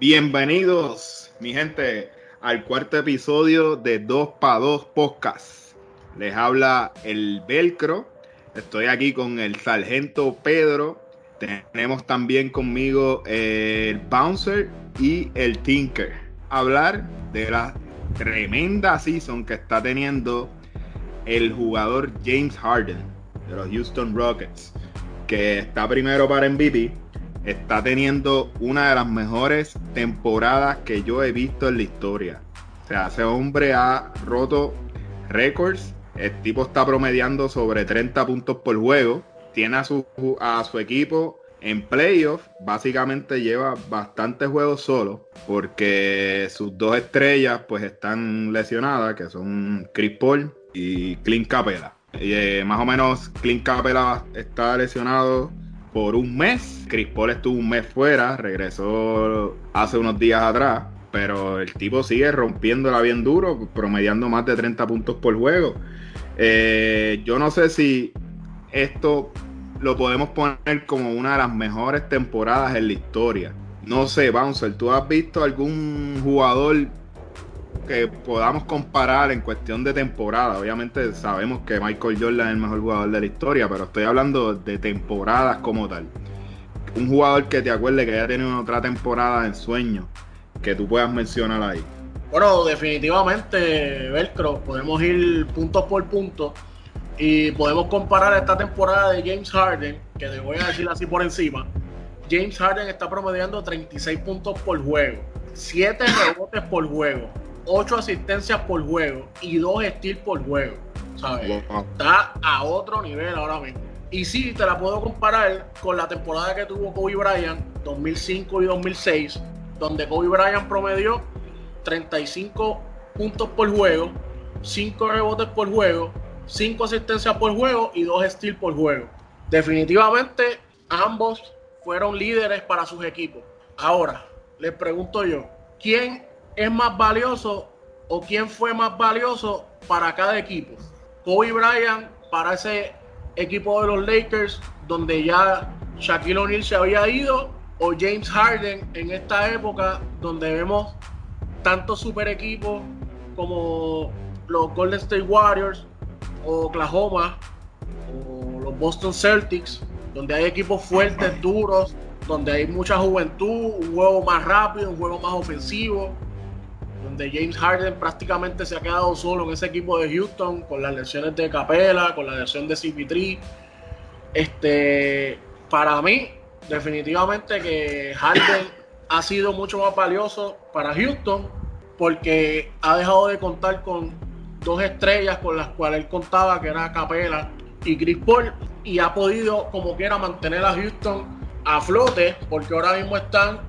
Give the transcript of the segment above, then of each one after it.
Bienvenidos, mi gente, al cuarto episodio de 2 para 2 Podcast. Les habla el Velcro. Estoy aquí con el sargento Pedro. Tenemos también conmigo el Bouncer y el Tinker. Hablar de la tremenda season que está teniendo el jugador James Harden de los Houston Rockets, que está primero para MVP está teniendo una de las mejores temporadas que yo he visto en la historia. O sea, ese hombre ha roto récords. El tipo está promediando sobre 30 puntos por juego. Tiene a su, a su equipo en playoff. Básicamente lleva bastantes juegos solo. Porque sus dos estrellas pues están lesionadas. Que son Chris Paul y Clint Capela. Y, eh, más o menos Clint Capela está lesionado por un mes. Chris Paul estuvo un mes fuera, regresó hace unos días atrás, pero el tipo sigue rompiéndola bien duro, promediando más de 30 puntos por juego. Eh, yo no sé si esto lo podemos poner como una de las mejores temporadas en la historia. No sé, Bouncer, ¿tú has visto algún jugador que podamos comparar en cuestión de temporada. Obviamente sabemos que Michael Jordan es el mejor jugador de la historia, pero estoy hablando de temporadas como tal. Un jugador que te acuerde que haya tenido otra temporada en sueño, que tú puedas mencionar ahí. Bueno, definitivamente, Velcro, podemos ir punto por punto y podemos comparar esta temporada de James Harden, que te voy a decir así por encima. James Harden está promediando 36 puntos por juego, 7 rebotes por juego, 8 asistencias por juego y 2 steals por juego. ¿sabes? Está a otro nivel ahora mismo. Y sí, te la puedo comparar con la temporada que tuvo Kobe Bryant, 2005 y 2006, donde Kobe Bryant promedió 35 puntos por juego, 5 rebotes por juego, 5 asistencias por juego y 2 steals por juego. Definitivamente, ambos fueron líderes para sus equipos. Ahora, les pregunto yo, ¿quién es más valioso o quién fue más valioso para cada equipo. Kobe Bryant para ese equipo de los Lakers donde ya Shaquille O'Neal se había ido o James Harden en esta época donde vemos tantos super equipos como los Golden State Warriors o Oklahoma o los Boston Celtics donde hay equipos fuertes, duros, donde hay mucha juventud, un juego más rápido, un juego más ofensivo donde James Harden prácticamente se ha quedado solo en ese equipo de Houston con las lesiones de Capela, con la lesión de CP3. Este, para mí, definitivamente que Harden ha sido mucho más valioso para Houston porque ha dejado de contar con dos estrellas con las cuales él contaba, que era Capela y Chris Paul, y ha podido como quiera mantener a Houston a flote porque ahora mismo están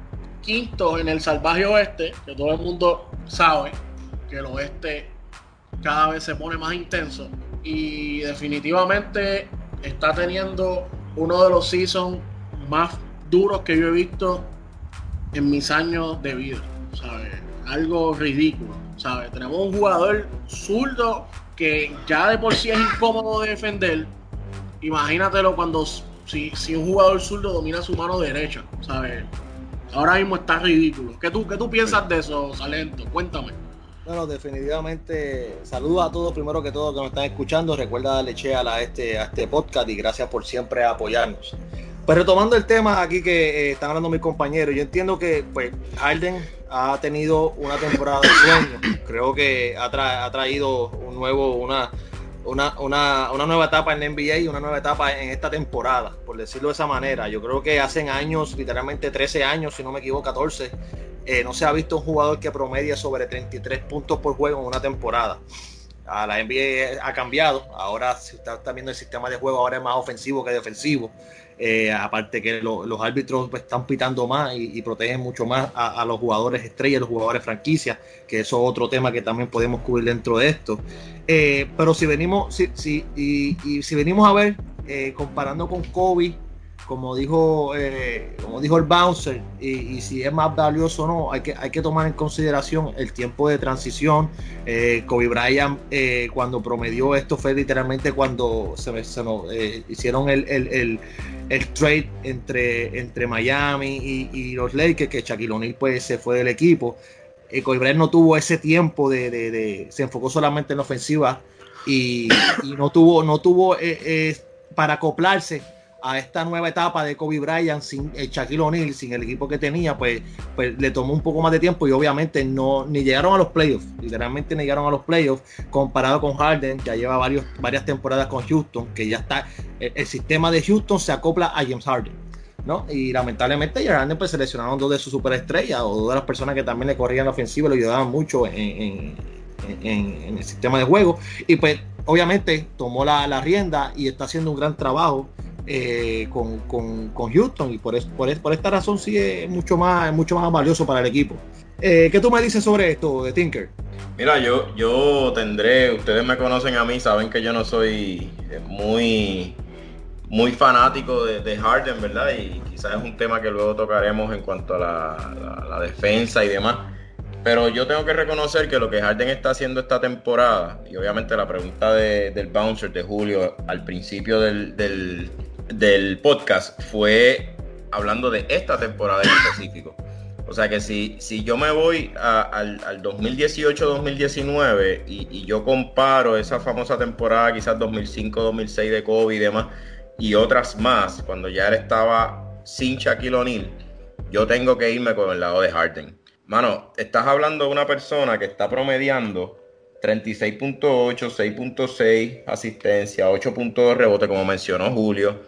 quintos en el salvaje oeste, que todo el mundo sabe que el oeste cada vez se pone más intenso y definitivamente está teniendo uno de los seasons más duros que yo he visto en mis años de vida, ¿sabes? Algo ridículo, ¿sabes? Tenemos un jugador zurdo que ya de por sí es incómodo de defender. Imagínatelo cuando si, si un jugador zurdo domina su mano derecha, ¿sabes? Ahora mismo está ridículo. ¿Qué tú, qué tú piensas de eso, Salento? Cuéntame. Bueno, definitivamente, saludos a todos primero que todo que nos están escuchando. Recuerda darle che a, este, a este podcast y gracias por siempre apoyarnos. Pues retomando el tema aquí que eh, están hablando mis compañeros, yo entiendo que pues Harden ha tenido una temporada de sueño. Creo que ha, ha traído un nuevo, una, una, una, una, nueva etapa en la NBA y una nueva etapa en esta temporada, por decirlo de esa manera. Yo creo que hace años, literalmente 13 años, si no me equivoco, 14, eh, no se ha visto un jugador que promedia sobre 33 puntos por juego en una temporada. A la NBA ha cambiado, ahora si usted está viendo el sistema de juego, ahora es más ofensivo que defensivo. Eh, aparte que los árbitros pues, están pitando más y, protegen mucho más a, los jugadores estrellas, los jugadores franquicias, que eso es otro tema que también podemos cubrir dentro de esto. Eh, pero si venimos, si, si, y, si venimos a ver, eh, comparando con Kobe, como dijo, como dijo el bouncer, y, si es más valioso o no, hay que, hay que tomar en consideración el tiempo de transición. Kobe Bryant, cuando promedió esto, fue literalmente cuando se, se nos hicieron el el trade entre, entre Miami y, los Lakers, que Shaquille O'Neal pues se fue del equipo. Eh, Kobe Bryant no tuvo ese tiempo de, se enfocó solamente en la ofensiva y, no tuvo, no tuvo eh, eh, para acoplarse a esta nueva etapa de Kobe Bryant sin el Shaquille O'Neal, sin el equipo que tenía, pues, pues le tomó un poco más de tiempo y obviamente no ni llegaron a los playoffs, literalmente ni llegaron a los playoffs comparado con Harden, ya lleva varios, varias temporadas con Houston, que ya está, el, sistema de Houston se acopla a James Harden. ¿no? Y lamentablemente Harden pues seleccionaron dos de sus superestrellas o dos de las personas que también le corrían la ofensiva y lo ayudaban mucho en, el sistema de juego. Y pues obviamente tomó la, la rienda y está haciendo un gran trabajo eh, con, con, Houston y por, por, por, esta razón sí es mucho más, mucho más valioso para el equipo. Eh, ¿Qué tú me dices sobre esto de Tinker? Mira, yo, yo tendré, ustedes me conocen a mí, saben que yo no soy eh, muy, muy fanático de, Harden, ¿verdad? Y quizás es un tema que luego tocaremos en cuanto a la, defensa y demás. Pero yo tengo que reconocer que lo que Harden está haciendo esta temporada, y obviamente la pregunta del bouncer de Julio al principio del podcast fue hablando de esta temporada en específico. O sea que si, si yo me voy al, 2018-2019 y, yo comparo esa famosa temporada, quizás 2005-2006 de COVID y demás, y otras más, cuando ya estaba sin Shaquille O'Neal, yo tengo que irme con el lado de Harden. Mano, estás hablando de una persona que está promediando 36.8, 6.6 asistencia, 8.2 rebote, como mencionó Julio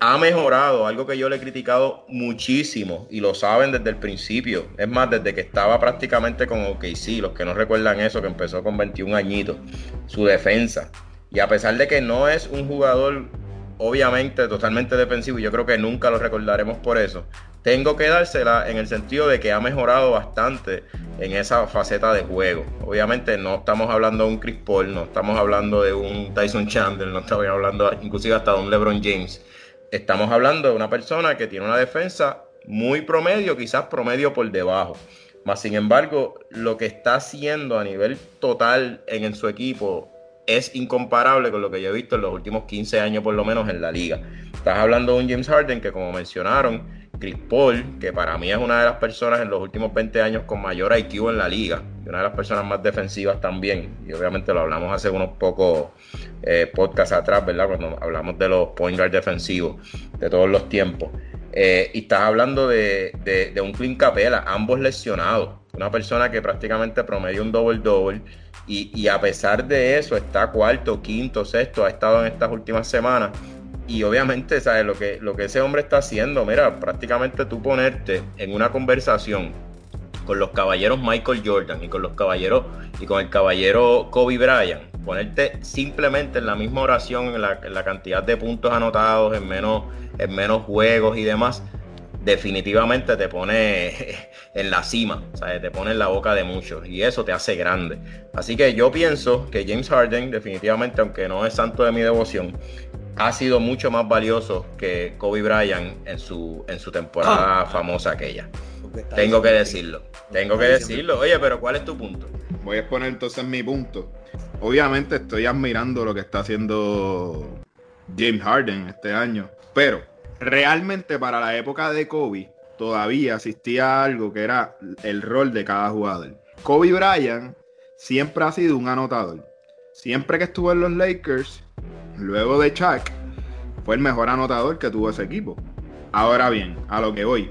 ha mejorado, algo que yo le he criticado muchísimo y lo saben desde el principio. Es más, desde que estaba prácticamente con OKC, los que no recuerdan eso, que empezó con 21 añitos, su defensa. Y a pesar de que no es un jugador obviamente totalmente defensivo, y yo creo que nunca lo recordaremos por eso, tengo que dársela en el sentido de que ha mejorado bastante en esa faceta de juego. Obviamente no estamos hablando de un Chris Paul, no estamos hablando de un Tyson Chandler, no estamos hablando inclusive hasta de un LeBron James estamos hablando de una persona que tiene una defensa muy promedio, quizás promedio por debajo. Más sin embargo, lo que está haciendo a nivel total en, su equipo es incomparable con lo que yo he visto en los últimos 15 años por lo menos en la liga. Estás hablando de un James Harden que como mencionaron, Chris Paul, que para mí es una de las personas en los últimos 20 años con mayor IQ en la liga, y una de las personas más defensivas también, y obviamente lo hablamos hace unos pocos eh, podcasts atrás, ¿verdad? Cuando hablamos de los point guard defensivos de todos los tiempos. Eh, y estás hablando de, un Clint Capela, ambos lesionados, una persona que prácticamente promedia un double-double, y, y a pesar de eso está cuarto, quinto, sexto, ha estado en estas últimas semanas y obviamente, ¿sabes? Lo que, lo que ese hombre está haciendo, mira, prácticamente tú ponerte en una conversación con los caballeros Michael Jordan y con los caballeros y con el caballero Kobe Bryant, ponerte simplemente en la misma oración, en la, cantidad de puntos anotados, en menos, en menos juegos y demás, definitivamente te pone en la cima, ¿sabes? te pone en la boca de muchos y eso te hace grande. Así que yo pienso que James Harden, definitivamente, aunque no es santo de mi devoción, ha sido mucho más valioso que Kobe Bryant en su, en su temporada ah. famosa aquella. Tengo que decirlo, tengo que decirlo. Oye, pero ¿cuál es tu punto? Voy a exponer entonces mi punto. Obviamente estoy admirando lo que está haciendo James Harden este año, pero realmente para la época de Kobe todavía existía algo que era el rol de cada jugador. Kobe Bryant siempre ha sido un anotador. Siempre que estuvo en los Lakers, luego de Chuck, fue el mejor anotador que tuvo ese equipo. Ahora bien, a lo que voy.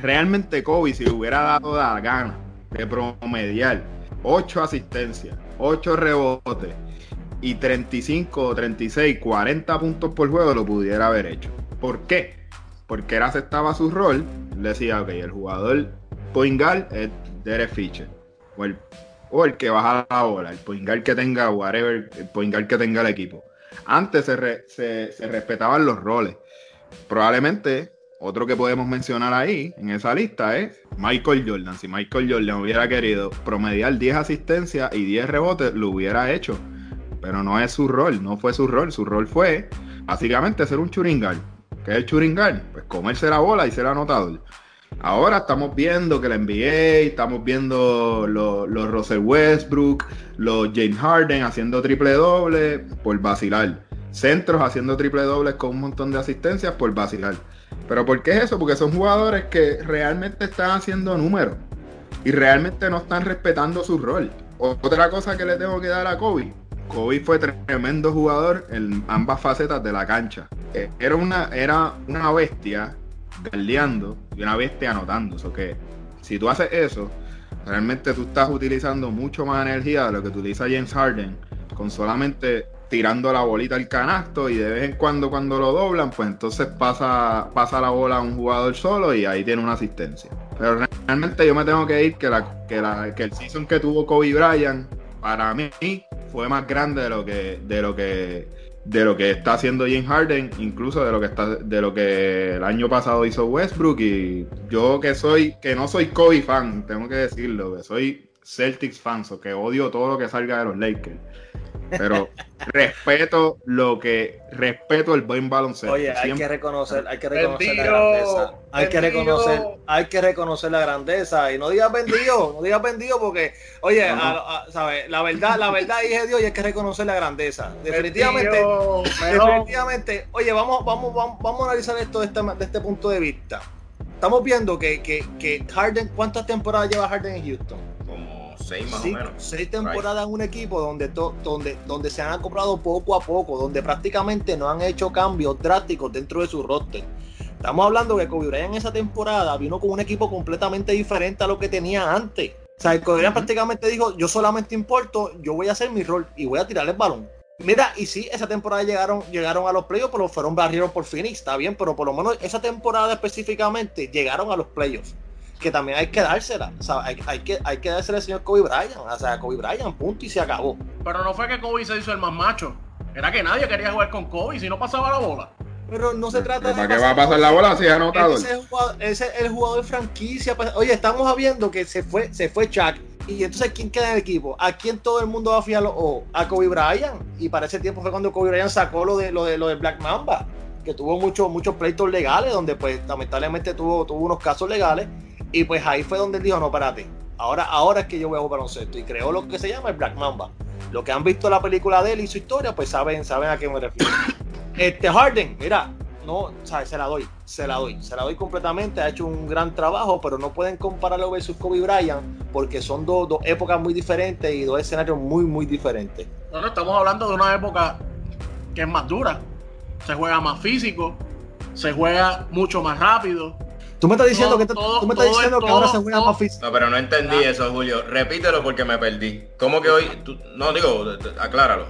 Realmente Kobe, si le hubiera dado la gana de promediar 8 asistencias, 8 rebotes y 35, 36, 40 puntos por juego, lo pudiera haber hecho. ¿Por qué? Porque él aceptaba su rol, le decía, ok, el jugador point es Derek Fisher. O el, o el que baja la bola, el point que tenga whatever, el point que tenga el equipo. Antes se, respetaban los roles. Probablemente otro que podemos mencionar ahí en esa lista es Michael Jordan. Si Michael Jordan hubiera querido promediar 10 asistencias y 10 rebotes, lo hubiera hecho. Pero no es su rol, no fue su rol. Su rol fue básicamente ser un churingal. ¿Qué es el churingal? Pues comerse la bola y ser anotador. Ahora estamos viendo que la NBA, estamos viendo los, Russell Westbrook, los James Harden haciendo triple doble por vacilar. centros haciendo triple dobles con un montón de asistencias por vacilar. Pero ¿por qué es eso? Porque son jugadores que realmente están haciendo números y realmente no están respetando su rol. Otra cosa que le tengo que dar a Kobe. Kobe fue tremendo jugador en ambas facetas de la cancha. Eh, era una, era una bestia galdeando y una bestia anotando. Eso que si tú haces eso, realmente tú estás utilizando mucho más energía de lo que utiliza James Harden con solamente tirando la bolita al canasto y de vez en cuando cuando lo doblan, pues entonces pasa, pasa la bola a un jugador solo y ahí tiene una asistencia. Pero realmente yo me tengo que ir que, la, que, la, que el season que tuvo Kobe Bryant para mí fue más grande de lo que de lo que de lo que está haciendo James Harden, incluso de lo que está de lo que el año pasado hizo Westbrook y yo que soy que no soy Kobe fan, tengo que decirlo, que soy Celtics fan, o que odio todo lo que salga de los Lakers. Pero respeto lo que respeto el buen baloncesto. Oye, hay que reconocer, hay que reconocer la grandeza. Hay que reconocer, hay que reconocer la grandeza y no digas vendido, no digas vendido porque, oye, la verdad, la verdad dije Dios y hay que reconocer la grandeza. Definitivamente, definitivamente, oye, vamos, vamos, vamos, vamos a analizar esto de este, de este punto de vista. Estamos viendo que, que, que Harden, ¿cuántas temporadas lleva Harden en Houston? Seis más o menos. Seis temporadas en un equipo donde, donde, donde se han comprado poco a poco, donde prácticamente no han hecho cambios drásticos dentro de su roster. Estamos hablando que Kobe Bryant en esa temporada vino con un equipo completamente diferente a lo que tenía antes. O sea, Kobe Bryant prácticamente dijo, yo solamente importo, yo voy a hacer mi rol y voy a tirar el balón. Mira, y sí, esa temporada llegaron, llegaron a los playoffs, pero fueron barrieron por Phoenix, está bien, pero por lo menos esa temporada específicamente llegaron a los playoffs que también hay que dársela. O sea, hay, que, hay que dársela al señor Kobe Bryant. O sea, Kobe Bryant, punto, y se acabó. Pero no fue que Kobe se hizo el más macho. Era que nadie quería jugar con Kobe si no pasaba la bola. Pero no se trata de. ¿Para qué va a pasar la bola si ha anotado? Ese es el jugador, de franquicia. Pues, oye, estamos viendo que se fue, se fue Chuck. Y entonces, ¿quién queda en el equipo? ¿A quién todo el mundo va a fiar? O a Kobe Bryant. Y para ese tiempo fue cuando Kobe Bryant sacó lo de lo de, lo de Black Mamba. Que tuvo muchos muchos pleitos legales, donde pues lamentablemente tuvo, tuvo unos casos legales y pues ahí fue donde él dijo, no, espérate, ahora, ahora es que yo voy a jugar baloncesto. Y creó lo que se llama el Black Mamba. Lo que han visto la película de él y su historia, pues saben, saben a qué me refiero. Este Harden, mira, no, ¿sabes? se la doy, se la doy, se la doy completamente, ha hecho un gran trabajo, pero no pueden compararlo versus Kobe Bryant porque son dos, dos épocas muy diferentes y dos escenarios muy, muy diferentes. Bueno, estamos hablando de una época que es más dura, se juega más físico, se juega mucho más rápido, Tú me estás diciendo, que, tú me estás diciendo que ahora se juega más físico. No, pero no entendí eso, Julio. Repítelo porque me perdí. ¿Cómo que hoy? no, digo, acláralo.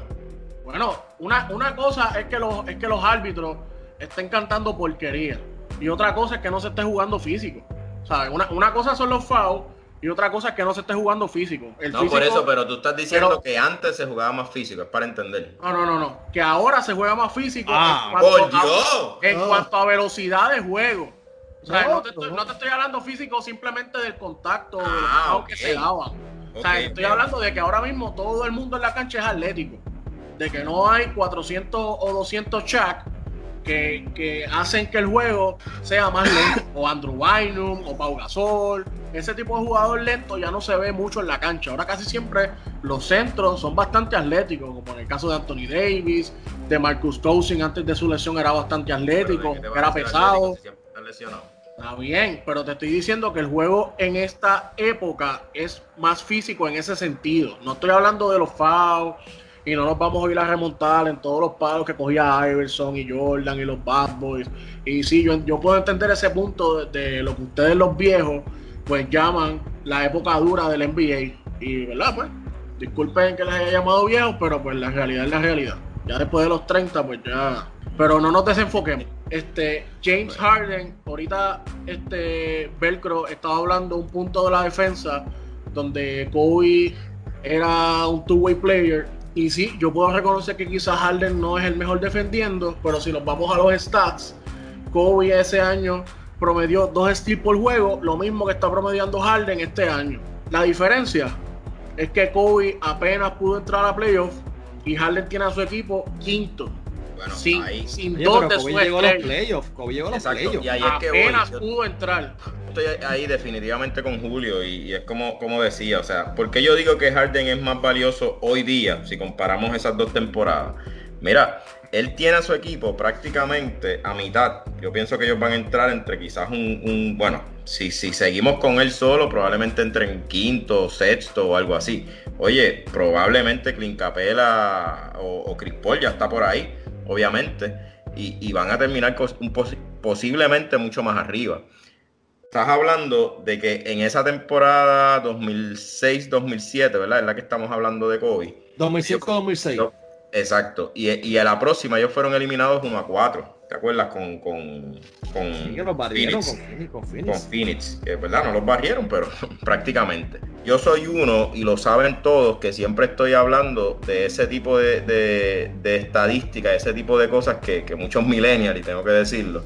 Bueno, una, una cosa es que, los, es que los árbitros estén cantando porquería. Y otra cosa es que no se esté jugando físico. ¿Sabes? Una, una cosa son los fouls y otra cosa es que no se esté jugando físico. no, por eso, pero tú estás diciendo que antes se jugaba más físico, es para entender. No, no, no, no. Que ahora se juega más físico. Ah, por Dios. en cuanto a velocidad de juego. O sea, no, te estoy, hablando físico simplemente del contacto ah, que se daban. o sea, estoy hablando de que ahora mismo todo el mundo en la cancha es atlético. De que no hay 400 o 200 chats que, que, hacen que el juego sea más lento. O Andrew Bynum, o Pau Gasol. Ese tipo de jugador lento ya no se ve mucho en la cancha. Ahora casi siempre los centros son bastante atléticos, como en el caso de Anthony Davis, de Marcus Cousins antes de su lesión era bastante atlético, era pesado. Está bien, pero te estoy diciendo que el juego en esta época es más físico en ese sentido. No estoy hablando de los fouls y no nos vamos a ir a remontar en todos los palos que cogía Iverson y Jordan y los Bad Boys. Y sí, yo, puedo entender ese punto de, lo que ustedes los viejos pues llaman la época dura del NBA. Y, ¿verdad? Pues, disculpen que les haya llamado viejos, pero pues la realidad es la realidad. Ya después de los 30, pues ya... Pero no nos desenfoquemos. Este, James Harden, ahorita este Velcro estaba hablando un punto de la defensa donde Kobe era un two-way player. Y sí, yo puedo reconocer que quizás Harden no es el mejor defendiendo, pero si nos vamos a los stats, Kobe ese año promedió dos steals por juego, lo mismo que está promediando Harden este año. La diferencia es que Kobe apenas pudo entrar a playoffs y Harden tiene a su equipo quinto sin, ahí. sin dos de llegó a los playoffs. Kobe llegó a los playoffs. Y ahí es que Apenas pudo entrar. Estoy ahí definitivamente con Julio y, es como, como decía, o sea, porque yo digo que Harden es más valioso hoy día si comparamos esas dos temporadas? Mira, él tiene a su equipo prácticamente a mitad. Yo pienso que ellos van a entrar entre quizás un, bueno, si, si seguimos con él solo, probablemente entre en quinto, sexto o algo así. Oye, probablemente Clint Capela o, o Chris Paul ya está por ahí, obviamente, y, van a terminar un, posiblemente mucho más arriba. Estás hablando de que en esa temporada 2006-2007, ¿verdad? Es la que estamos hablando de Kobe. 2005-2006. Exacto. Y, y, a la próxima ellos fueron eliminados 1 a 4. ¿Te acuerdas? Con, con, con sí, que los barrieron Phoenix, con, Phoenix. Con Phoenix. Que verdad, no los barrieron, pero prácticamente. Yo soy uno, y lo saben todos, que siempre estoy hablando de ese tipo de, de, de estadísticas, ese tipo de cosas que, que muchos millennials, y tengo que decirlo,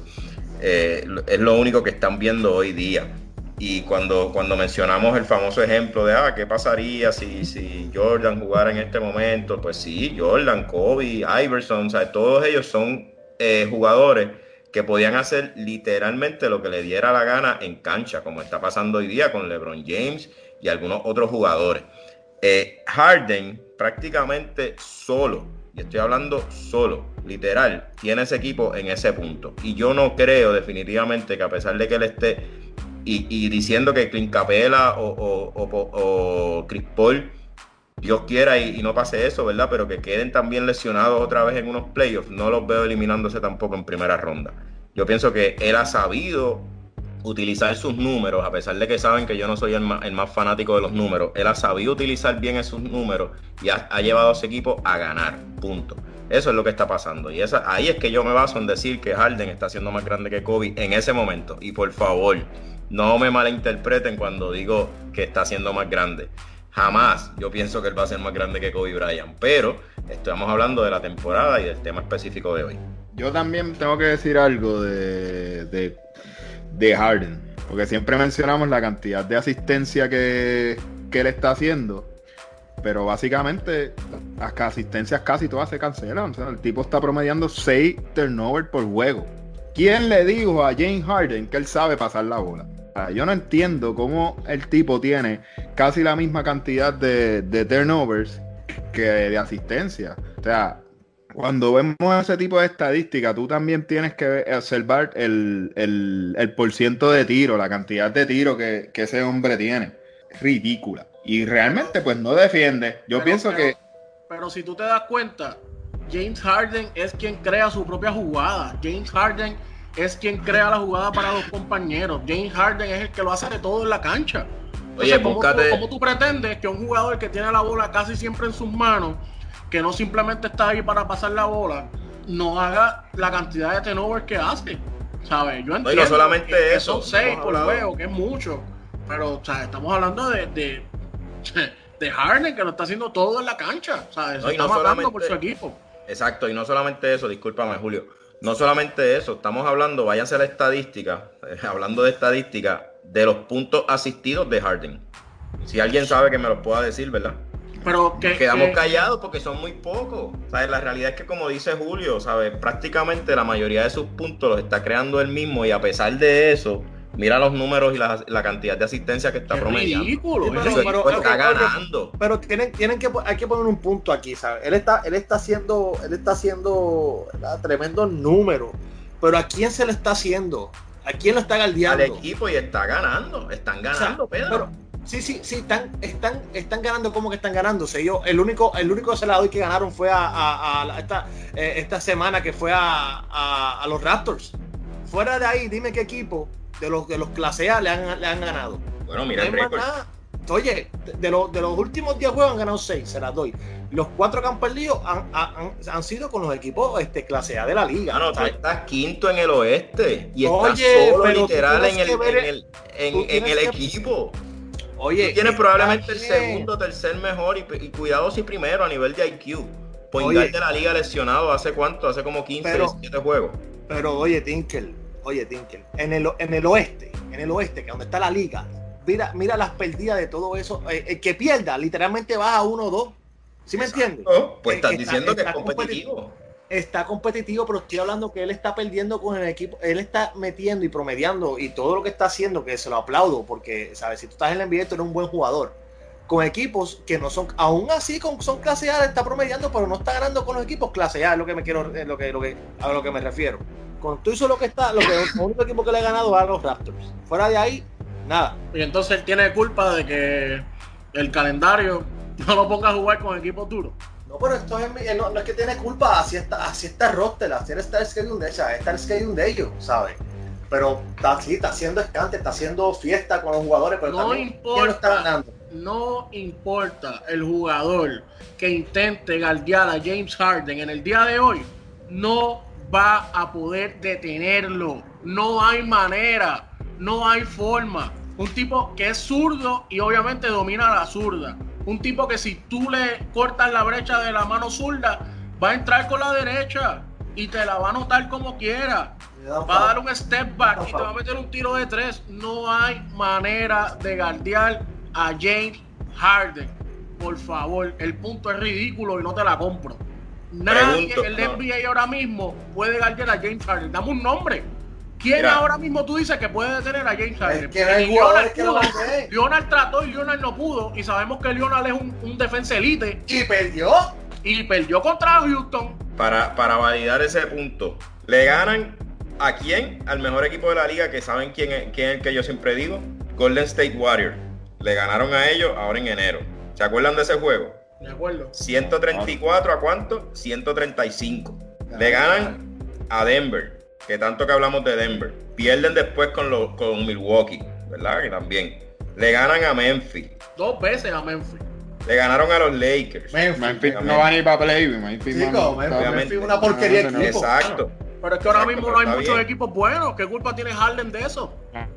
eh, es lo único que están viendo hoy día. Y cuando, cuando mencionamos el famoso ejemplo de, ah, ¿qué pasaría si, si Jordan jugara en este momento? Pues sí, Jordan, Kobe, Iverson, o todos ellos son eh, jugadores que podían hacer literalmente lo que le diera la gana en cancha, como está pasando hoy día con LeBron James y algunos otros jugadores. Eh, Harden prácticamente solo y estoy hablando solo, literal, tiene ese equipo en ese punto. Y yo no creo definitivamente que a pesar de que él esté y, diciendo que Clint Capela o, Chris Paul, Dios quiera y, no pase eso, ¿verdad? Pero que queden también lesionados otra vez en unos playoffs, no los veo eliminándose tampoco en primera ronda. Yo pienso que él ha sabido utilizar sus números, a pesar de que saben que yo no soy el más, fanático de los números, él ha sabido utilizar bien esos números y ha, llevado a su equipo a ganar, punto. Eso es lo que está pasando. Y esa, ahí es que yo me baso en decir que Harden está siendo más grande que Kobe en ese momento. Y por favor, no me malinterpreten cuando digo que está siendo más grande. Jamás yo pienso que él va a ser más grande que Kobe Bryant. Pero estamos hablando de la temporada y del tema específico de hoy. Yo también tengo que decir algo de, de de Harden. Porque siempre mencionamos la cantidad de asistencia que, que él está haciendo. Pero básicamente las asistencias casi todas se cancelan. El tipo está promediando 6 turnovers por juego. ¿Quién le dijo a James Harden que él sabe pasar la bola? Yo no entiendo cómo el tipo tiene casi la misma cantidad de, de turnovers que de asistencia. O sea, cuando vemos ese tipo de estadística, tú también tienes que observar el, el, el porciento de tiro, la cantidad de tiro que, ese hombre tiene. ridícula. Y realmente, pues no defiende. Yo pienso que. Pero si tú te das cuenta, James Harden es quien crea su propia jugada. James Harden es quien crea la jugada para los compañeros. James Harden es el que lo hace de todo en la cancha. Oye, ¿cómo, ¿cómo tú pretendes que un jugador que tiene la bola casi siempre en sus manos que no simplemente está ahí para pasar la bola, no haga la cantidad de turnovers que hace. ¿Sabes? Yo entiendo no, solamente que, eso, son seis por juego, que es mucho. Pero, o sea, estamos hablando de, de, de Harden, que lo está haciendo todo en la cancha. ¿sabes? Se está matando por su equipo. Exacto, y no solamente eso, discúlpame, Julio. No solamente eso, estamos hablando, váyanse a la estadística, hablando de estadística, de los puntos asistidos de Harden. Si alguien sabe que me los pueda decir, ¿verdad? Pero que, quedamos callados porque son muy pocos. ¿sabes? La realidad es que, como dice Julio, ¿sabes? prácticamente la mayoría de sus puntos los está creando él mismo y a pesar de eso, mira los números y la, cantidad de asistencia que está promediando. Ridículo, pero, está ganando. Pero tienen, tienen que, hay que poner un punto aquí, ¿sabes? Él está, él está haciendo, él está haciendo tremendos números. Pero ¿a quién se le está haciendo? ¿A quién lo está galdeando? Al equipo y está ganando, están ganando, Pedro. Sí, sí, sí, están, están, están ganando como que están ganando. yo, el único, el único doy que ganaron fue a, esta, eh, esta semana que fue a, los Raptors. Fuera de ahí, dime qué equipo de los de los clase A le han, le han ganado. Bueno, mira el récord. Oye, de, los, de los últimos 10 juegos han ganado 6, se las doy. Los cuatro que han perdido han, sido con los equipos este, clase A de la liga. Ah, no, tú estás quinto en el oeste y estás solo literal en el, en el, en el equipo. Oye, tiene probablemente el segundo, tercer mejor y, cuidado si primero a nivel de IQ. Point de la liga lesionado hace cuánto, hace como 15, pero, 17 juegos. Pero oye, Tinkel, oye, Tinkel, en el, en el oeste, en el oeste, que es donde está la liga, mira, mira las perdidas de todo eso. Eh, el que pierda, literalmente baja 1 o 2. ¿Sí me entiendes? pues estás diciendo que es competitivo está competitivo, pero estoy hablando que él está perdiendo con el equipo, él está metiendo y promediando y todo lo que está haciendo, que se lo aplaudo, porque, ¿sabes? Si tú estás en el NBA, tú eres un buen jugador, con equipos que no son, aún así con, son clase A, está promediando, pero no está ganando con los equipos clase A, es lo que me quiero, es lo que, lo que, a lo que me refiero. Con todo eso lo que está, lo que el único equipo que le ha ganado a los Raptors. Fuera de ahí, nada. Y entonces él tiene culpa de que el calendario no lo ponga a jugar con equipos duros. No, pero esto es, no, no, es que tiene culpa, así está, así está roster, así está el schedule de, ella, está el schedule de ellos, ¿sabes? Pero está, sí, está haciendo escante, está haciendo fiesta con los jugadores, pero no también, importa, ¿quién lo está ganando? No importa el jugador que intente galdear a James Harden en el día de hoy, no va a poder detenerlo. No hay manera, no hay forma. Un tipo que es zurdo y obviamente domina la zurda. Un tipo que si tú le cortas la brecha de la mano zurda, va a entrar con la derecha y te la va a anotar como quiera. Va a dar un step back y te va a meter un tiro de tres. No hay manera de galdear a James Harden. Por favor, el punto es ridículo y no te la compro. Nadie Pregunto, en el no. NBA ahora mismo puede galdear a James Harden. Dame un nombre. ¿Quién Mira. ahora mismo tú dices que puede detener a James Harden? Es que Leonard pudo. galdean. Leonard trató y Leonard no pudo. Y sabemos que Leonard es un, un defensa elite Y perdió. y perdió contra Houston. Para, para validar ese punto, ¿le ganan a quién? Al mejor equipo de la liga, que saben quién es, quién es el que yo siempre digo, Golden State Warriors. Le ganaron a ellos ahora en enero. ¿Se acuerdan de ese juego? De acuerdo. 134 a cuánto? 135. Le ganan a Denver, que tanto que hablamos de Denver. Pierden después con, los con Milwaukee, ¿verdad? Que también. Le ganan a Memphis. Dos veces a Memphis. Le ganaron a los Lakers. Memphis. Memphis no va ni para play. Memphis Chico, no- Memphis. Memphis una porquería No, no, equipo. Exacto. Pero es que ahora mismo no hay muchos bien. equipos buenos. ¿Qué culpa tiene Harden de eso?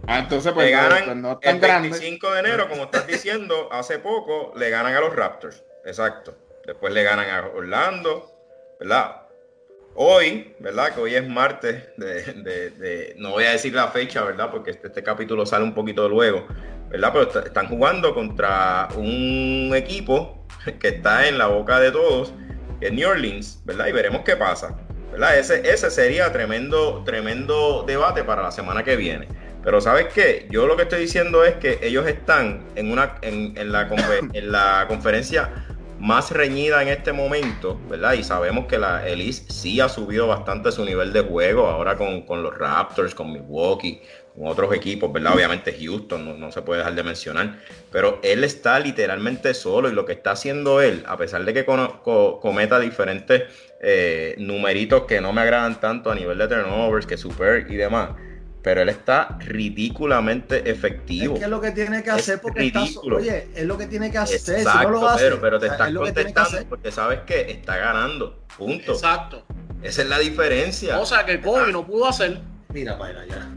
Ah, entonces pues, le ganan pues, no el tan grande. 25 de enero, como estás diciendo, hace poco le ganan a los Raptors. Exacto. Después le ganan a Orlando, ¿verdad? Hoy, ¿verdad? Que hoy es martes de, de- de- no voy a decir la fecha, ¿verdad? Porque este, este capítulo sale un poquito luego, ¿verdad? Pero est- están jugando contra un equipo que está en la boca de todos, que es New Orleans, ¿verdad? Y veremos qué pasa, ¿verdad? Ese, ese sería tremendo, tremendo debate para la semana que viene. Pero ¿sabes qué? Yo lo que estoy diciendo es que ellos están en, una, en, en la, en la conferencia más reñida en este momento, ¿verdad? Y sabemos que la el East sí ha subido bastante su nivel de juego, ahora con, con los Raptors, con Milwaukee, con otros equipos, ¿verdad? Obviamente Houston, no, no se puede dejar de mencionar, pero él está literalmente solo y lo que está haciendo él, a pesar de que cono- co- cometa diferentes eh, numeritos que no me agradan tanto a nivel de turnovers, que super y demás, pero él está ridículamente efectivo. Es que es lo que tiene que Es hacer porque está, ridículo. oye, es lo que tiene que hacer. si Exacto, no lo hace, pero, pero te o sea, estás es lo que que contestando porque sabes que está ganando. Punto. Exacto. Esa es la diferencia. Cosa que Kobe no pudo hacer. Mira para allá.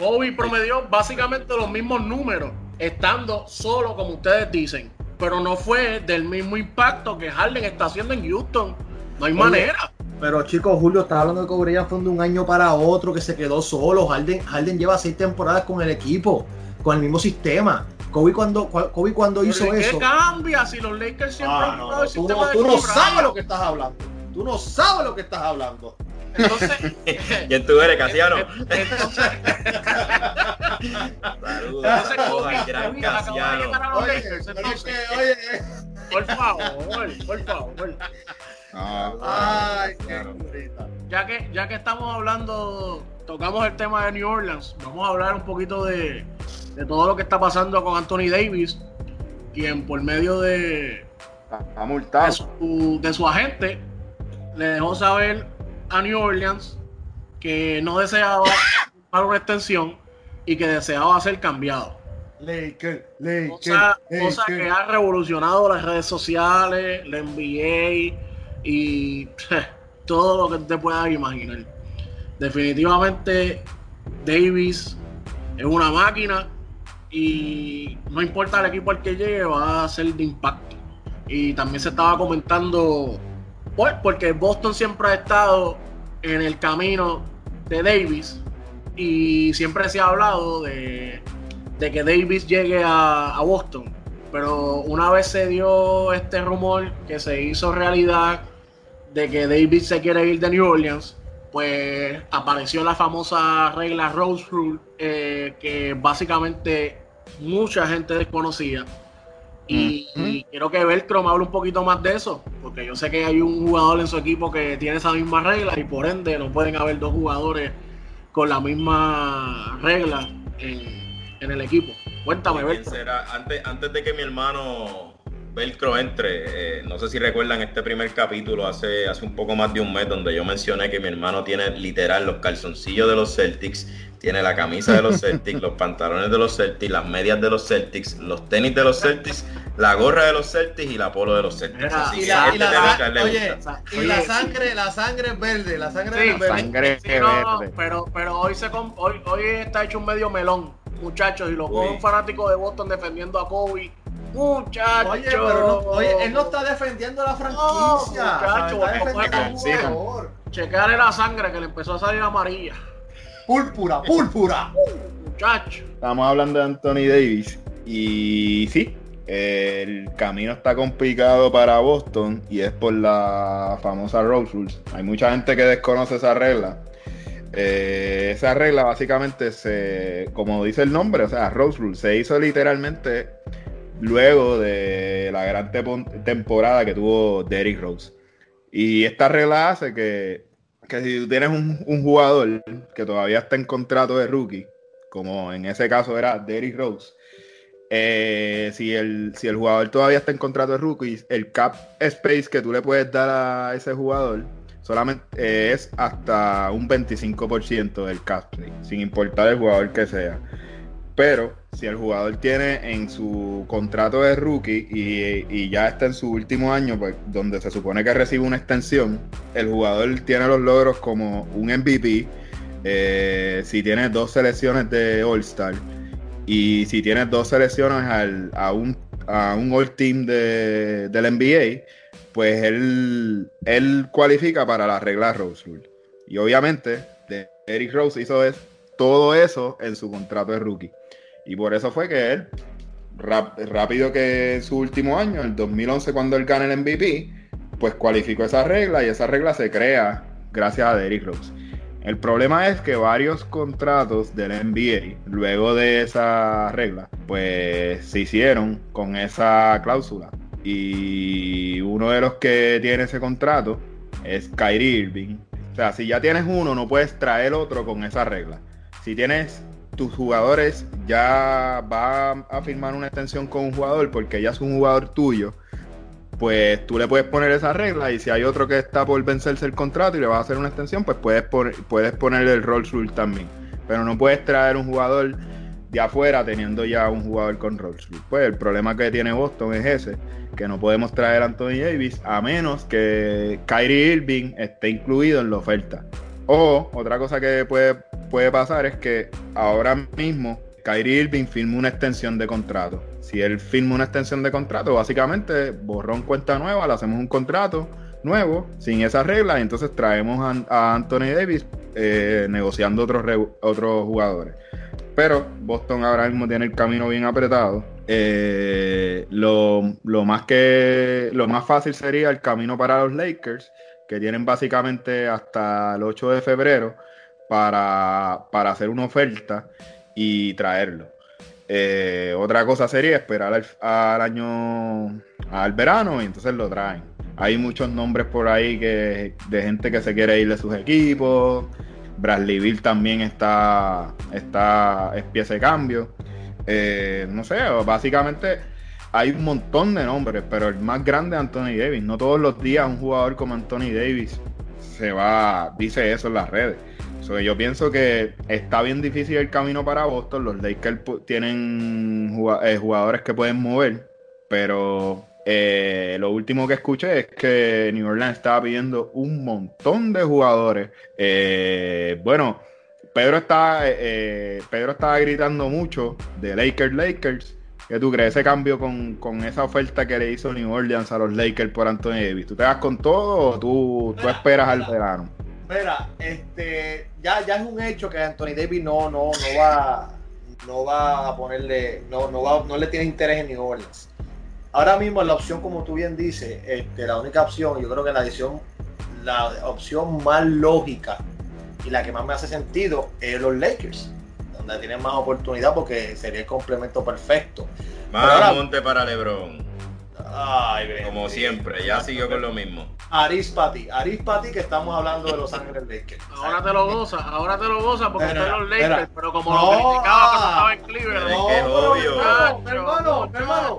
Kobe promedió básicamente los mismos números, estando solo, como ustedes dicen. Pero no fue del mismo impacto que Harden está haciendo en Houston. No hay Oye, manera. Pero chicos, Julio, está hablando de Kobe Bryant fue de un año para otro que se quedó solo. Harden, Harden lleva seis temporadas con el equipo, con el mismo sistema. Kobe cuando, Kobe cuando hizo Pero ¿y eso. ¿Qué cambia si los Lakers siempre Ah, han no, el tú, sistema no, de tú no Kobe sabes lo que estás hablando. Tú no sabes lo que estás hablando. Entonces, ¿Quién tú eres, Casiano? entonces, Saludos entonces saludos Kobe, al gran Casiano. Oye, por favor, por favor. No, ay, qué Claro. curita. ya que, ya que estamos hablando, tocamos el tema de New Orleans, vamos a hablar un poquito de, de todo lo que está pasando con Anthony Davis, quien por medio de, está de, multado. su, de su agente le dejó saber a New Orleans que no deseaba para una extensión y que deseaba ser cambiado. Laker, Laker, Cosa, cosa Laker. que ha revolucionado las redes sociales, la NBA y todo lo que te puedas imaginar. Definitivamente Davis es una máquina y no importa el equipo al que llegue, va a ser de impacto. Y también se estaba comentando, pues, porque Boston siempre ha estado en el camino de Davis y siempre se ha hablado de, de que Davis llegue a, Boston. Pero una vez se dio este rumor que se hizo realidad de que Davis se quiere ir de New Orleans, pues apareció la famosa regla Rose Rule, eh, que básicamente mucha gente desconocía, Y, quiero que Velcro me hable un poquito más de eso, porque yo sé que hay un jugador en su equipo que tiene esa misma regla y por ende no pueden haber dos jugadores con la misma regla en, el equipo. Cuéntame, Velcro. Antes, antes de que mi hermano Velcro entre, eh, no sé si recuerdan este primer capítulo hace, hace un poco más de un mes donde yo mencioné que mi hermano tiene literal los calzoncillos de los Celtics, tiene la camisa de los Celtics, los pantalones de los Celtics, las medias de los Celtics, los tenis de los Celtics, la gorra de los Celtics y la polo de los Celtics. y, la, este sangre, la sangre es verde, la sangre es verde. pero, pero hoy se hoy, hoy está hecho un medio melón, muchachos, y los juegos fanáticos de Boston defendiendo a Kobe Muchacho. Oye, pero oye, él no está defendiendo la franquicia. muchacho, está defendiendo Checarle la sangre que le empezó a salir amarilla. Púrpura, púrpura. Muchacho. Estamos hablando de Anthony Davis. Y sí, el camino está complicado para Boston y es por la famosa Rose Rules. Hay mucha gente que desconoce esa regla. Eh, esa regla básicamente se, como dice el nombre, o sea, Rose Rules, se hizo literalmente luego de la gran temporada que tuvo Derrick Rose. Y esta regla hace que, si tú tienes un, jugador que todavía está en contrato de rookie, como en ese caso era Derrick Rose, eh, si, el, si el jugador todavía está en contrato de rookie, el cap space que tú le puedes dar a ese jugador solamente eh, es hasta un 25% del cap space, sin importar el jugador que sea. Pero si el jugador tiene en su contrato de rookie y, ya está en su último año, pues donde se supone que recibe una extensión, el jugador tiene los logros como un MVP, eh, si tiene dos selecciones de All-Star y si tiene dos selecciones a, un, a un All-Team de, del NBA, pues él, él cualifica para la regla Rose Rule. Y obviamente, Eric Rose hizo todo eso en su contrato de rookie. Y por eso fue que él, rápido que en su último año, el 2011, cuando él gana el MVP, pues cualificó esa regla y esa regla se crea gracias a Derrick Rose. El problema es que varios contratos del NBA, luego de esa regla, pues se hicieron con esa cláusula. Y uno de los que tiene ese contrato es Kyrie Irving. O sea, si ya tienes uno, no puedes traer otro con esa regla. Si tienes tus jugadores ya va a firmar una extensión con un jugador porque ya es un jugador tuyo, pues tú le puedes poner esa regla y si hay otro que está por vencerse el contrato y le vas a hacer una extensión, pues puedes, poner, puedes poner el roll rule también. Pero no puedes traer un jugador de afuera teniendo ya un jugador con roll rule. Pues el problema que tiene Boston es ese, que no podemos traer a Anthony Davis a menos que Kyrie Irving esté incluido en la oferta. O otra cosa que puede, puede pasar es que ahora mismo Kyrie Irving firma una extensión de contrato. Si él firma una extensión de contrato, básicamente borrón cuenta nueva, le hacemos un contrato nuevo, sin esas reglas, entonces traemos a, Anthony Davis eh, negociando otros, otros jugadores. Pero Boston ahora mismo tiene el camino bien apretado. Eh, lo, más que, lo más fácil sería el camino para los Lakers, que tienen básicamente hasta el 8 de febrero para, hacer una oferta y traerlo. Eh, otra cosa sería esperar al, año, al verano y entonces lo traen. Hay muchos nombres por ahí que, de gente que se quiere ir de sus equipos. Bradley también está, está es pieza de cambio. Eh, no sé, básicamente hay un montón de nombres, pero el más grande es Anthony Davis. No todos los días un jugador como Anthony Davis se va, dice eso en las redes. yo pienso que está bien difícil el camino para Boston. Los Lakers tienen eh, jugadores que pueden mover, pero eh, lo último que escuché es que New Orleans estaba pidiendo un montón de jugadores. Eh, bueno, Pedro está, Pedro estaba gritando mucho de Lakers, Lakers ¿Qué tú crees ese cambio con, esa oferta que le hizo New Orleans a los Lakers por Anthony Davis? ¿Tú te vas con todo o tú, tú esperas al verano? Mira, este, ya, ya es un hecho que Anthony Davis no, no, no va, no va a ponerle, no, no, va, no le tiene interés en New Orleans. Ahora mismo la opción, como tú bien dices, este, la única opción, yo creo que la decisión, la opción más lógica y la que más me hace sentido es los Lakers. Donde tienen más oportunidad porque sería el complemento perfecto. Más monte para LeBron. Ay, Como siempre, ya siguió con lo mismo. Arispati, Arispati que estamos hablando de Los Ángeles Lakers. Ahora te lo goza, ahora te lo goza porque están los Lakers, pero como lo criticaba cuando estaba en Cleveland. No, es obvio. hermano, hermano,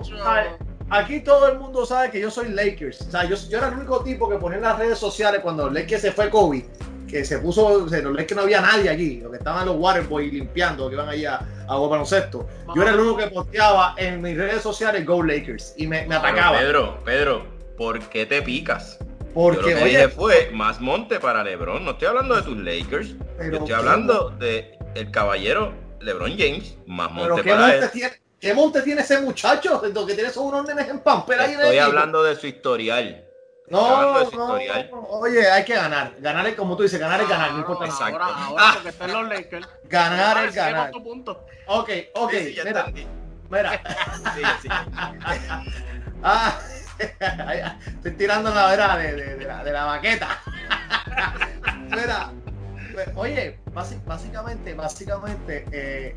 aquí todo el mundo sabe que yo soy Lakers. O sea, yo, yo era el único tipo que ponía en las redes sociales cuando Lakers se fue COVID, que se puso, los Lakers no había nadie allí, lo que estaban los Waterboys limpiando, que iban allí a, a baloncesto. Yo era el único que posteaba en mis redes sociales Go Lakers y me, me atacaba. Pedro, Pedro, ¿por qué te picas? Porque, Yo lo que dije fue más monte para LeBron. No estoy hablando de tus Lakers. Yo estoy hablando de el caballero LeBron James, más monte ¿qué para monte él. Tiene, ¿Qué monte tiene ese muchacho? Lo que tiene son unos nenes en pamper ahí en el Estoy equipo. hablando de su historial. No, no, oye, hay que ganar. Ganar es como tú dices, ganar es ganar, no importa. Exacto. Ahora, ahora porque están los Lakers. Ganar es ganar. punto. Ok, ok, Sí, sí, ya mira, entendí. mira. Sí, sí. Ah, estoy tirando la vera de, de- de la, de la baqueta. Mira, pues, oye, básicamente, básicamente, eh,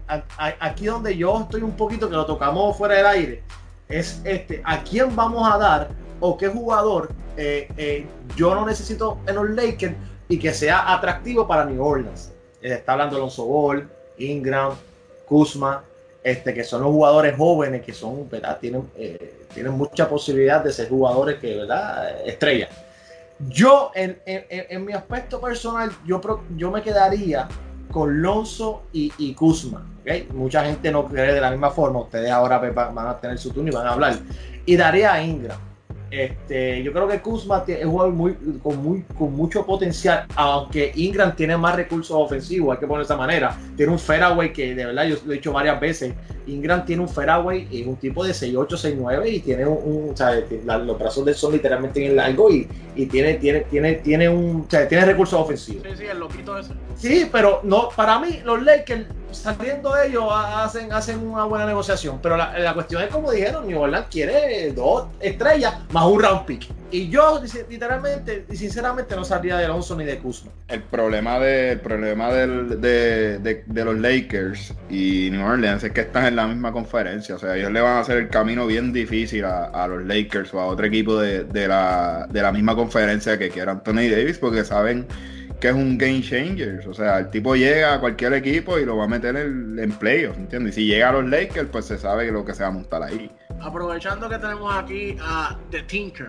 aquí donde yo estoy un poquito, que lo tocamos fuera del aire, es este, a quién vamos a dar o qué jugador eh, eh, yo no necesito en los Lakers y que sea atractivo para New Orleans. Eh, está hablando Alonso Ball, Ingram, Kuzma, este, que son los jugadores jóvenes que son, ¿verdad? Tienen, eh, tienen mucha posibilidad de ser jugadores que, ¿verdad? Estrellas. Yo, en, en- mi aspecto personal, yo, yo me quedaría con Lonzo y, y Kuzma. ¿ok? Mucha gente no cree de la misma forma. Ustedes ahora pues, va- van a tener su turno y van a hablar. Y daría a Ingram. Este, yo creo que Kuzma es un jugador muy, con, muy, con mucho potencial, aunque Ingram tiene más recursos ofensivos, hay que ponerlo de esa manera. Tiene un fairway que de verdad yo lo he dicho varias veces. Ingram tiene un fairway es un tipo de 6'8, 6'9 y tiene un, un- o sea, la- los brazos de él son literalmente en largo y, y tiene, tiene, tiene, tiene un, sea, tiene recursos ofensivos. Sí, sí, el loquito ese. Sí, pero no, para mí los Lakers saliendo de ellos ha- hacen, hacen una buena negociación. Pero la, la cuestión es como dijeron, New Orleans quiere dos estrellas más un round pick. Y yo literalmente y sinceramente no saldría de Alonso ni de Kuzma. El problema, de, el problema del- de, de- de los Lakers y New Orleans es que están en la misma conferencia. O sea, ellos le van a hacer el camino bien difícil a, a los Lakers o a otro equipo de, de la, de la misma conferencia que quiera Anthony Davis porque saben que es un game changer. O sea, el tipo llega a cualquier equipo y lo va a meter en, en playoffs, ¿entiendes? Y si llega a los Lakers, pues se sabe lo que se va a montar ahí. Aprovechando que tenemos aquí a The Tinker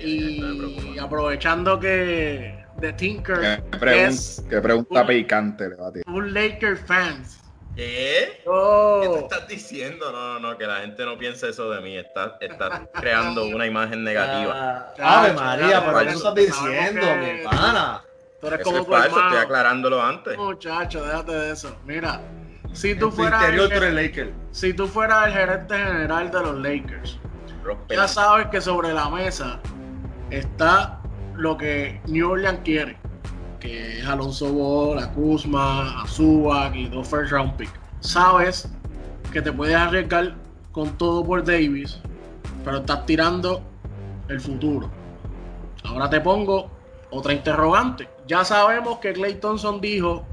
y aprovechando que The Tinker ¿Qué, pregun- es qué pregunta un- picante le va a tirar? un Laker fans. ¿Qué? ¿Qué Oh, te estás diciendo? No, no, no, que la gente no piense eso de mí. Estás creando una imagen negativa. Ah, Ave María, pero ¿qué estás diciendo, que- mi pana? Tú eres Eso como es tu falso, estoy aclarándolo antes. Muchacho, déjate de eso. Mira, si tú fueras interior tú el, eres Laker. si tú fueras el gerente general de los Lakers, ya sabes que sobre la mesa está lo que New Orleans quiere, que es Alonso Ball, a Kuzma, a Zubac y dos first round pick. Sabes que te puedes arriesgar con todo por Davis, pero estás tirando el futuro. Ahora te pongo otra interrogante. Ya sabemos que Clay Thompson dijo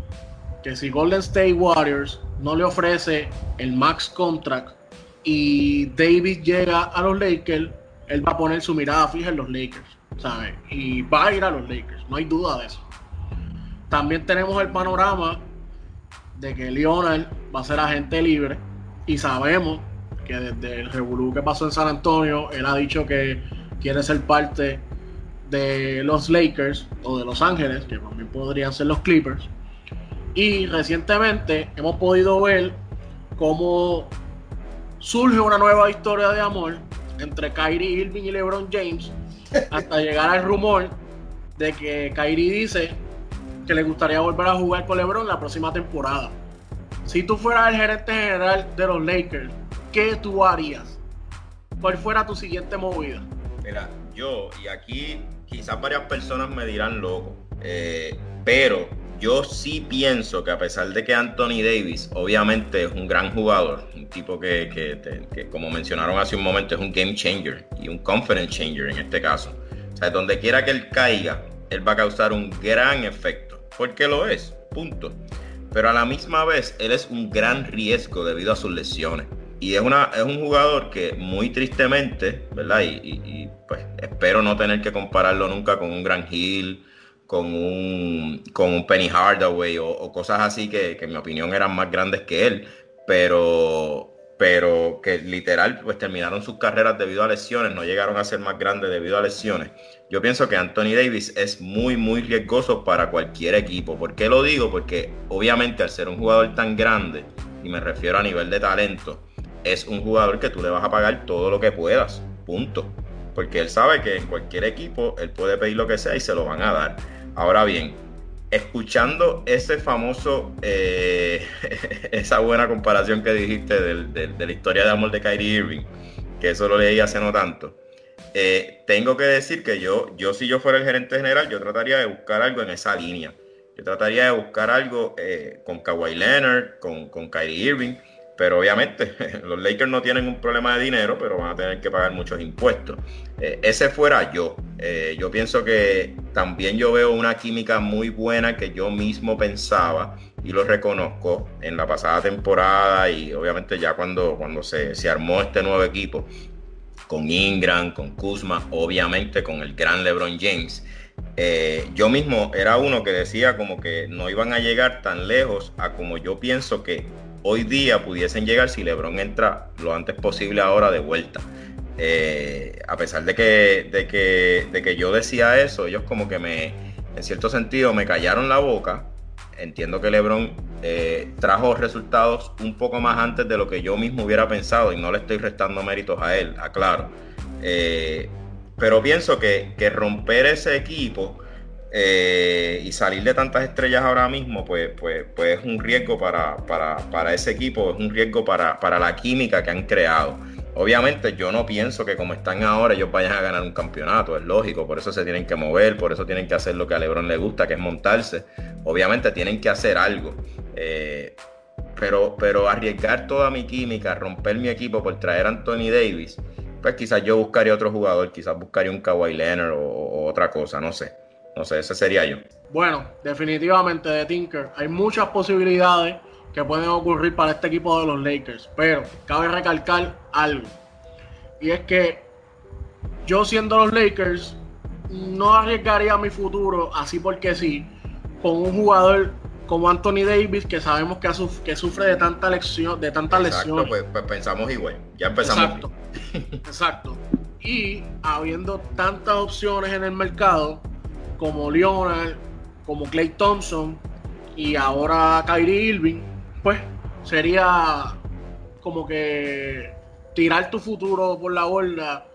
que si Golden State Warriors no le ofrece el max contract y Davis llega a los Lakers, él va a poner su mirada fija en los Lakers, ¿sabes? Y va a ir a los Lakers, no hay duda de eso. También tenemos el panorama de que Leonard va a ser agente libre y sabemos que desde el revolú que pasó en San Antonio, él ha dicho que quiere ser parte de los Lakers o de Los Ángeles, que también podrían ser los Clippers. Y recientemente hemos podido ver cómo surge una nueva historia de amor entre Kyrie Irving y LeBron James hasta llegar al rumor de que Kyrie dice que le gustaría volver a jugar con LeBron la próxima temporada. Si tú fueras el gerente general de los Lakers, ¿qué tú harías? ¿Cuál fuera tu siguiente movida? Mira, yo, y aquí quizás varias personas me dirán loco, eh, pero yo sí pienso que a pesar de que Anthony Davis obviamente es un gran jugador, un tipo que, que, como mencionaron hace un momento es un game changer y un confidence changer en este caso. O sea, donde quiera que él caiga, él va a causar un gran efecto, porque lo es, punto. pero a la misma vez él es un gran riesgo debido a sus lesiones. Y es, una, es un jugador que muy tristemente, ¿verdad? Y, pues espero no tener que compararlo nunca con un Gran Hill, con un, con un Penny Hardaway o, cosas así que, que en mi opinión eran más grandes que él, pero, pero que literal pues terminaron sus carreras debido a lesiones, no llegaron a ser más grandes debido a lesiones. Yo pienso que Anthony Davis es muy, muy riesgoso para cualquier equipo. ¿Por qué lo digo? Porque obviamente al ser un jugador tan grande, y me refiero a nivel de talento, es un jugador que tú le vas a pagar todo lo que puedas, punto. Porque él sabe que en cualquier equipo él puede pedir lo que sea y se lo van a dar. Ahora bien, escuchando ese famoso, eh, esa buena comparación que dijiste de la historia de amor de Kyrie Irving, que eso lo leí hace no tanto, eh, tengo que decir que yo, yo si yo fuera el gerente general, yo trataría de buscar algo en esa línea. Yo trataría de buscar algo eh, con Kawhi Leonard, con, con Kyrie Irving, pero obviamente los Lakers no tienen un problema de dinero, pero van a tener que pagar muchos impuestos. Eh, ese fuera yo. Eh, yo pienso que también yo veo una química muy buena que yo mismo pensaba y lo reconozco en la pasada temporada y obviamente ya cuando, cuando se, armó este nuevo equipo con Ingram, con Kuzma, obviamente con el gran LeBron James. Eh, yo mismo era uno que decía como que no iban a llegar tan lejos a como yo pienso que hoy día pudiesen llegar si LeBron entra lo antes posible ahora de vuelta. Eh, a pesar de que, de, que, de que yo decía eso, ellos como que me, en cierto sentido, me callaron la boca. Entiendo que LeBron eh, trajo resultados un poco más antes de lo que yo mismo hubiera pensado y no le estoy restando méritos a él, aclaro. Eh, pero pienso que, que romper ese equipo eh, y salir de tantas estrellas ahora mismo, pues, pues, pues es un riesgo para, para, ese equipo, es un riesgo para, para, la química que han creado. Obviamente yo no pienso que como están ahora ellos vayan a ganar un campeonato, es lógico, por eso se tienen que mover, por eso tienen que hacer lo que a Lebron le gusta, que es montarse. Obviamente tienen que hacer algo. Eh, pero, pero arriesgar toda mi química, romper mi equipo por traer a Anthony Davis, pues quizás yo buscaría otro jugador, quizás buscaría un Kawhi Leonard o otra cosa, no sé. No sé, ese sería yo. Bueno, definitivamente de Tinker hay muchas posibilidades que pueden ocurrir para este equipo de los Lakers, pero cabe recalcar algo. Y es que yo siendo los Lakers no arriesgaría mi futuro así porque sí con un jugador como Anthony Davis que sabemos que, que sufre de tanta lección, de tanta lesión. Pues, pues, pensamos igual, ya empezamos. Exacto, exacto. Y habiendo tantas opciones en el mercado, como Leonard, como Clay Thompson y ahora Kyrie Irving, pues sería como que tirar tu futuro por la borda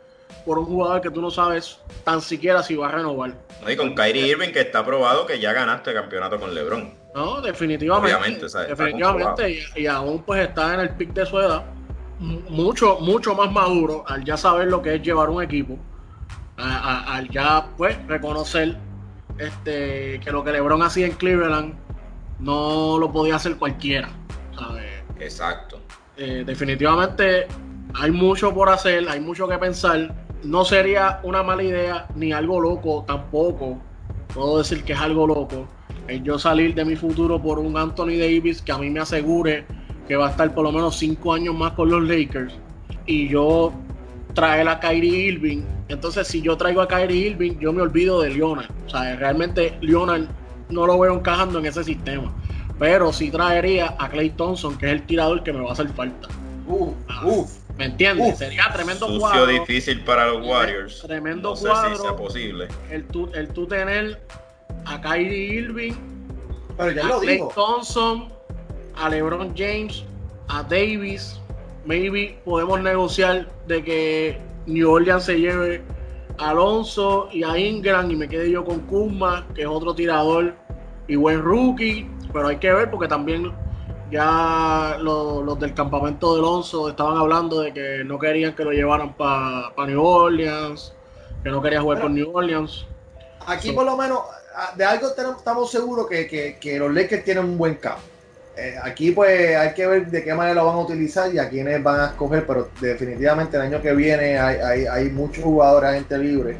por un jugador que tú no sabes tan siquiera si va a renovar. y con Kyrie Irving que está probado que ya ganaste el campeonato con LeBron. No, definitivamente. Obviamente, definitivamente y, aún pues está en el pick de su edad, mucho mucho más maduro al ya saber lo que es llevar un equipo, al ya pues reconocer este, que lo que LeBron hacía en Cleveland no lo podía hacer cualquiera. Exacto. Eh, definitivamente hay mucho por hacer, hay mucho que pensar. No sería una mala idea ni algo loco tampoco. Puedo decir que es algo loco. El yo salir de mi futuro por un Anthony Davis que a mí me asegure que va a estar por lo menos cinco años más con los Lakers. Y yo traer a Kyrie Irving. Entonces, si yo traigo a Kyrie Irving, yo me olvido de Leonard. O sea, realmente Leonard no lo veo encajando en ese sistema. Pero sí traería a Clay Thompson, que es el tirador que me va a hacer falta. ¿Me entiendes? Sería tremendo Sucio cuadro. difícil para los Warriors. Tremendo no sé cuadro. Si sea posible. El tú, el tú tener a Kyrie Irving, a Clay Thompson, a LeBron James, a Davis, maybe podemos negociar de que New Orleans se lleve a Alonso y a Ingram y me quede yo con Kuzma, que es otro tirador y buen rookie, pero hay que ver porque también ya los, del campamento de Alonso estaban hablando de que no querían que lo llevaran para New Orleans, que no quería jugar con New Orleans. Aquí por lo menos de algo estamos seguros que, que los Lakers tienen un buen campo eh, aquí pues hay que ver de qué manera lo van a utilizar y a quiénes van a escoger, pero definitivamente el año que viene hay, hay, muchos jugadores gente libre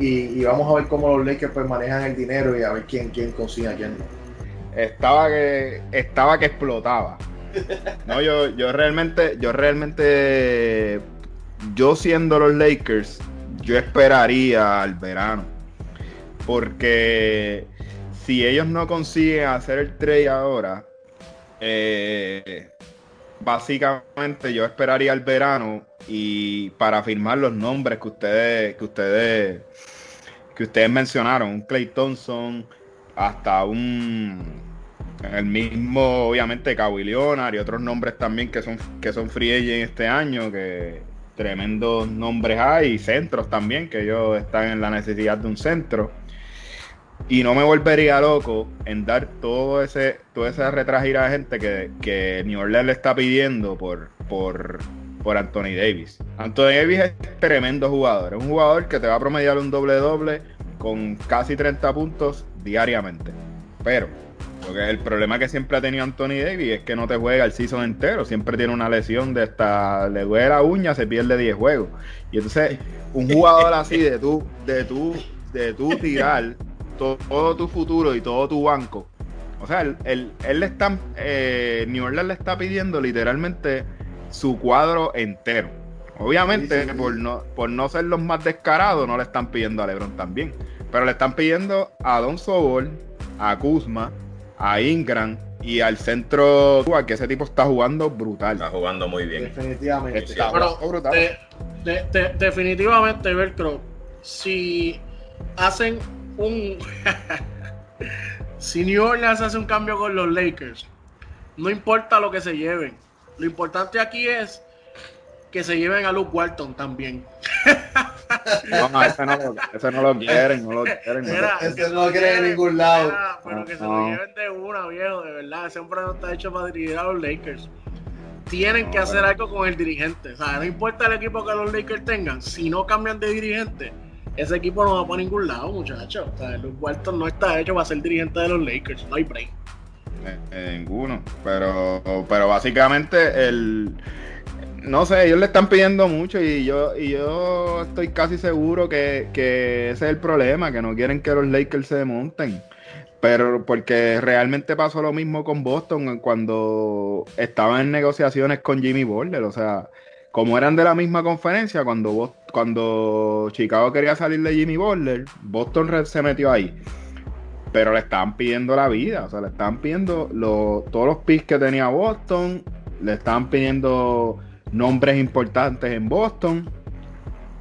y, vamos a ver cómo los Lakers pues manejan el dinero y a ver quién, quién consigue a quién no. estaba que estaba que explotaba. No, yo, yo realmente, yo realmente, yo siendo los Lakers, yo esperaría al verano. Porque si ellos no consiguen hacer el trade ahora, eh, básicamente yo esperaría el verano y para firmar los nombres que ustedes, que ustedes, que ustedes mencionaron, un Clay Thompson, hasta un el mismo, obviamente, Kawhi Leonard y otros nombres también que son, que son free agent este año, que tremendos nombres hay, y centros también, que ellos están en la necesidad de un centro. Y no me volvería loco en dar todo ese, toda esa retragida de gente que, que New Orleans le está pidiendo por, por, por Anthony Davis. Anthony Davis es tremendo jugador, es un jugador que te va a promediar un doble doble con casi 30 puntos diariamente. Pero porque el problema que siempre ha tenido Anthony Davis es que no te juega el season entero. Siempre tiene una lesión de esta. Le duele la uña, se pierde 10 juegos. Y entonces, un jugador así de tú, de tú, de tú tirar todo, tu futuro y todo tu banco. O sea, él, él, le está. Eh, New Orleans le está pidiendo literalmente su cuadro entero. Obviamente, Por, no, por no ser los más descarados, no le están pidiendo a LeBron también. Pero le están pidiendo a Don Sobol, a Kuzma, a Ingram y al centro que ese tipo está jugando brutal. Está jugando muy bien. Definitivamente. Está brutal. definitivamente, Velcro, si hacen un... si New Orleans hace un cambio con los Lakers, no importa lo que se lleven. Lo importante aquí es que se lleven a Luke Walton también. No, ese no, lo, ese no lo quieren, no lo quieren. ese no lo quieren en ningún lado. pero que se lo lleven de una, viejo, de verdad. Ese hombre no está hecho para dirigir a los Lakers. Tienen que hacer algo con el dirigente. O sea, no importa el equipo que los Lakers tengan, si no cambian de dirigente, ese equipo no va para ningún lado, muchachos. O sea, Luke Walton no está hecho para ser dirigente de los Lakers, no hay break. Eh, ninguno, pero, pero básicamente el no sé, ellos le están pidiendo mucho y yo, y yo estoy casi seguro que, ese es el problema, que no quieren que los Lakers se monten. Pero porque realmente pasó lo mismo con Boston cuando estaban en negociaciones con Jimmy Butler. O sea, como eran de la misma conferencia, cuando, cuando Chicago quería salir de Jimmy Butler, Boston se metió ahí. Pero le estaban pidiendo la vida, o sea, le estaban pidiendo todos los picks que tenía Boston, le estaban pidiendo nombres importantes en Boston.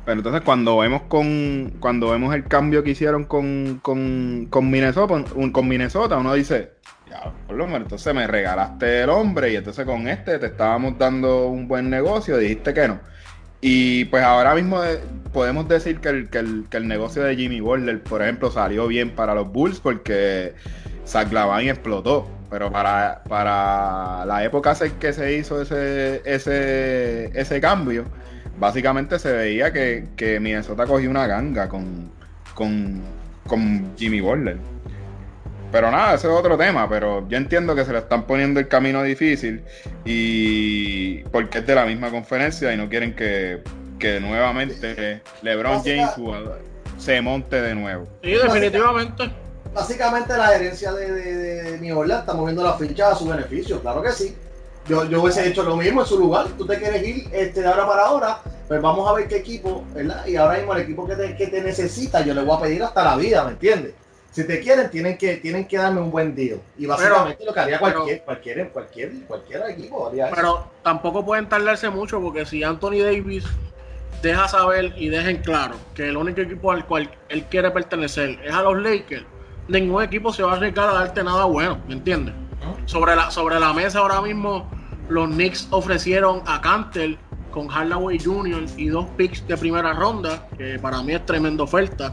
Pero entonces cuando vemos con cuando vemos el cambio que hicieron con, con, con Minnesota, con Minnesota, uno dice, ya, por lo menos, entonces me regalaste el hombre y entonces con este te estábamos dando un buen negocio, dijiste que no. Y pues ahora mismo eh, podemos decir que el, que el, que el negocio de Jimmy Butler, por ejemplo, salió bien para los Bulls porque Zach Lavine explotó. Pero para, para la época que se hizo ese, ese, ese cambio, básicamente se veía que, que Minnesota cogió una ganga con, con, con Jimmy Butler. Pero nada, ese es otro tema, pero yo entiendo que se le están poniendo el camino difícil y porque es de la misma conferencia y no quieren que, que nuevamente LeBron James se monte de nuevo. Sí, definitivamente básicamente la herencia de, de, de Orleans está moviendo la ficha a su beneficio, claro que sí. Yo, yo hubiese hecho lo mismo en su lugar. Tú te quieres ir este, de ahora para ahora, pues vamos a ver qué equipo, ¿verdad? Y ahora mismo el equipo que te, que te necesita, yo le voy a pedir hasta la vida, ¿me entiendes? Si te quieren, tienen que, tienen que darme un buen deal. Y básicamente lo que haría cualquier, cualquier, cualquier, cualquier equipo. Haría pero tampoco pueden tardarse mucho porque si Anthony Davis deja saber y deja en claro que el único equipo al cual él quiere pertenecer es a los Lakers, ningún equipo se va a arriesgar a darte nada bueno, ¿me entiendes? Sobre, la, sobre la mesa ahora mismo los Knicks ofrecieron a Cantel con Hardaway Jr. y dos picks de primera ronda, que para mí es tremenda oferta.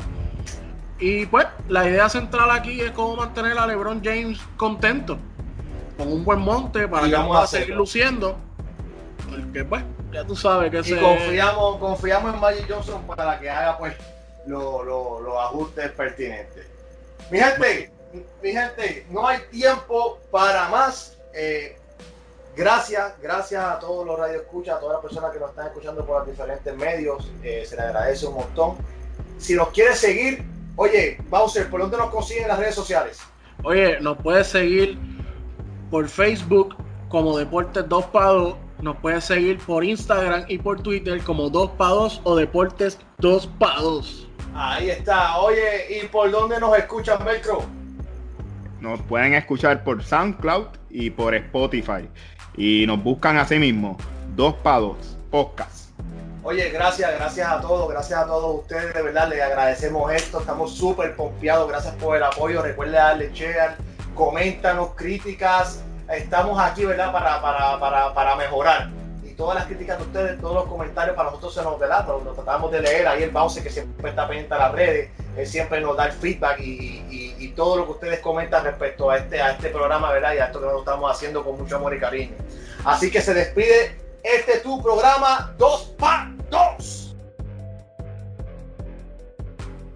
Y pues la idea central aquí es cómo mantener a LeBron James contento, con un buen monte para que pueda seguir luciendo. Porque pues, ya tú sabes que y confiamos, confiamos en Magic Johnson para que haga pues los ajustes pertinentes. Mi gente, mi gente, no hay tiempo para más. Eh, gracias, gracias a todos los radioescuchas, a todas las personas que nos están escuchando por los diferentes medios. Eh, se les agradece un montón. Si nos quiere seguir, oye, Bowser, ¿por dónde nos consiguen las redes sociales? Oye, nos puedes seguir por Facebook como Deportes 2 para 2. Nos puedes seguir por Instagram y por Twitter como 2 para 2 o Deportes 2 para 2. Ahí está. Oye, ¿y por dónde nos escuchan, Velcro? Nos pueden escuchar por SoundCloud y por Spotify. Y nos buscan así mismo, 2 para 2, podcast. Oye, gracias, gracias a todos, gracias a todos ustedes, de verdad les agradecemos esto, estamos súper pompeados, gracias por el apoyo, recuerden darle share, coméntanos, críticas, estamos aquí, ¿verdad? Para, para, para, para mejorar. Y todas las críticas de ustedes, todos los comentarios para nosotros se nos delatan, lo tratamos de leer. Ahí el Bowser que siempre está pendiente a las redes, él siempre nos da el feedback y, y, y, todo lo que ustedes comentan respecto a este, a este programa, ¿verdad? Y a esto que nosotros estamos haciendo con mucho amor y cariño. Así que se despide este tu programa 2 para 2.